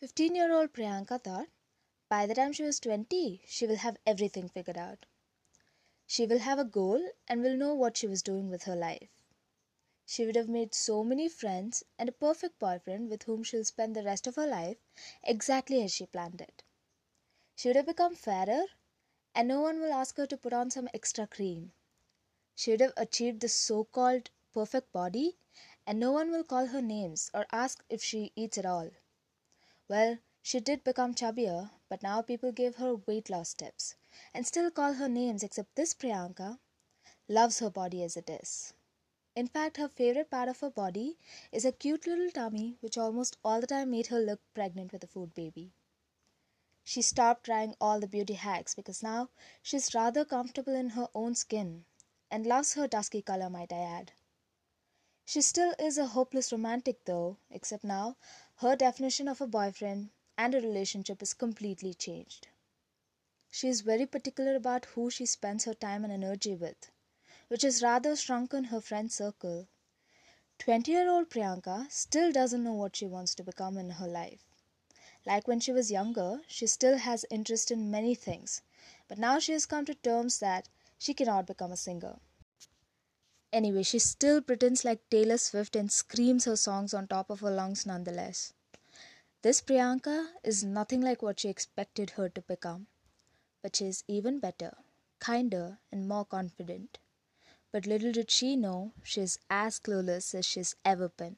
15 year old Priyanka thought by the time she was 20, she will have everything figured out. She will have a goal and will know what she was doing with her life. She would have made so many friends and a perfect boyfriend with whom she'll spend the rest of her life exactly as she planned it. She would have become fairer and no one will ask her to put on some extra cream. She would have achieved the so called perfect body and no one will call her names or ask if she eats at all. Well, she did become chubbier, but now people give her weight loss tips and still call her names except this Priyanka loves her body as it is. In fact, her favorite part of her body is a cute little tummy which almost all the time made her look pregnant with a food baby. She stopped trying all the beauty hacks because now she's rather comfortable in her own skin and loves her dusky color, might I add. She still is a hopeless romantic though, except now her definition of a boyfriend and a relationship is completely changed. She is very particular about who she spends her time and energy with which has rather shrunken her friend circle. 20 year old Priyanka still doesn't know what she wants to become in her life. Like when she was younger, she still has interest in many things, but now she has come to terms that she cannot become a singer. Anyway, she still pretends like Taylor Swift and screams her songs on top of her lungs nonetheless. This Priyanka is nothing like what she expected her to become, but she is even better, kinder, and more confident. But little did she know she is as clueless as she's ever been.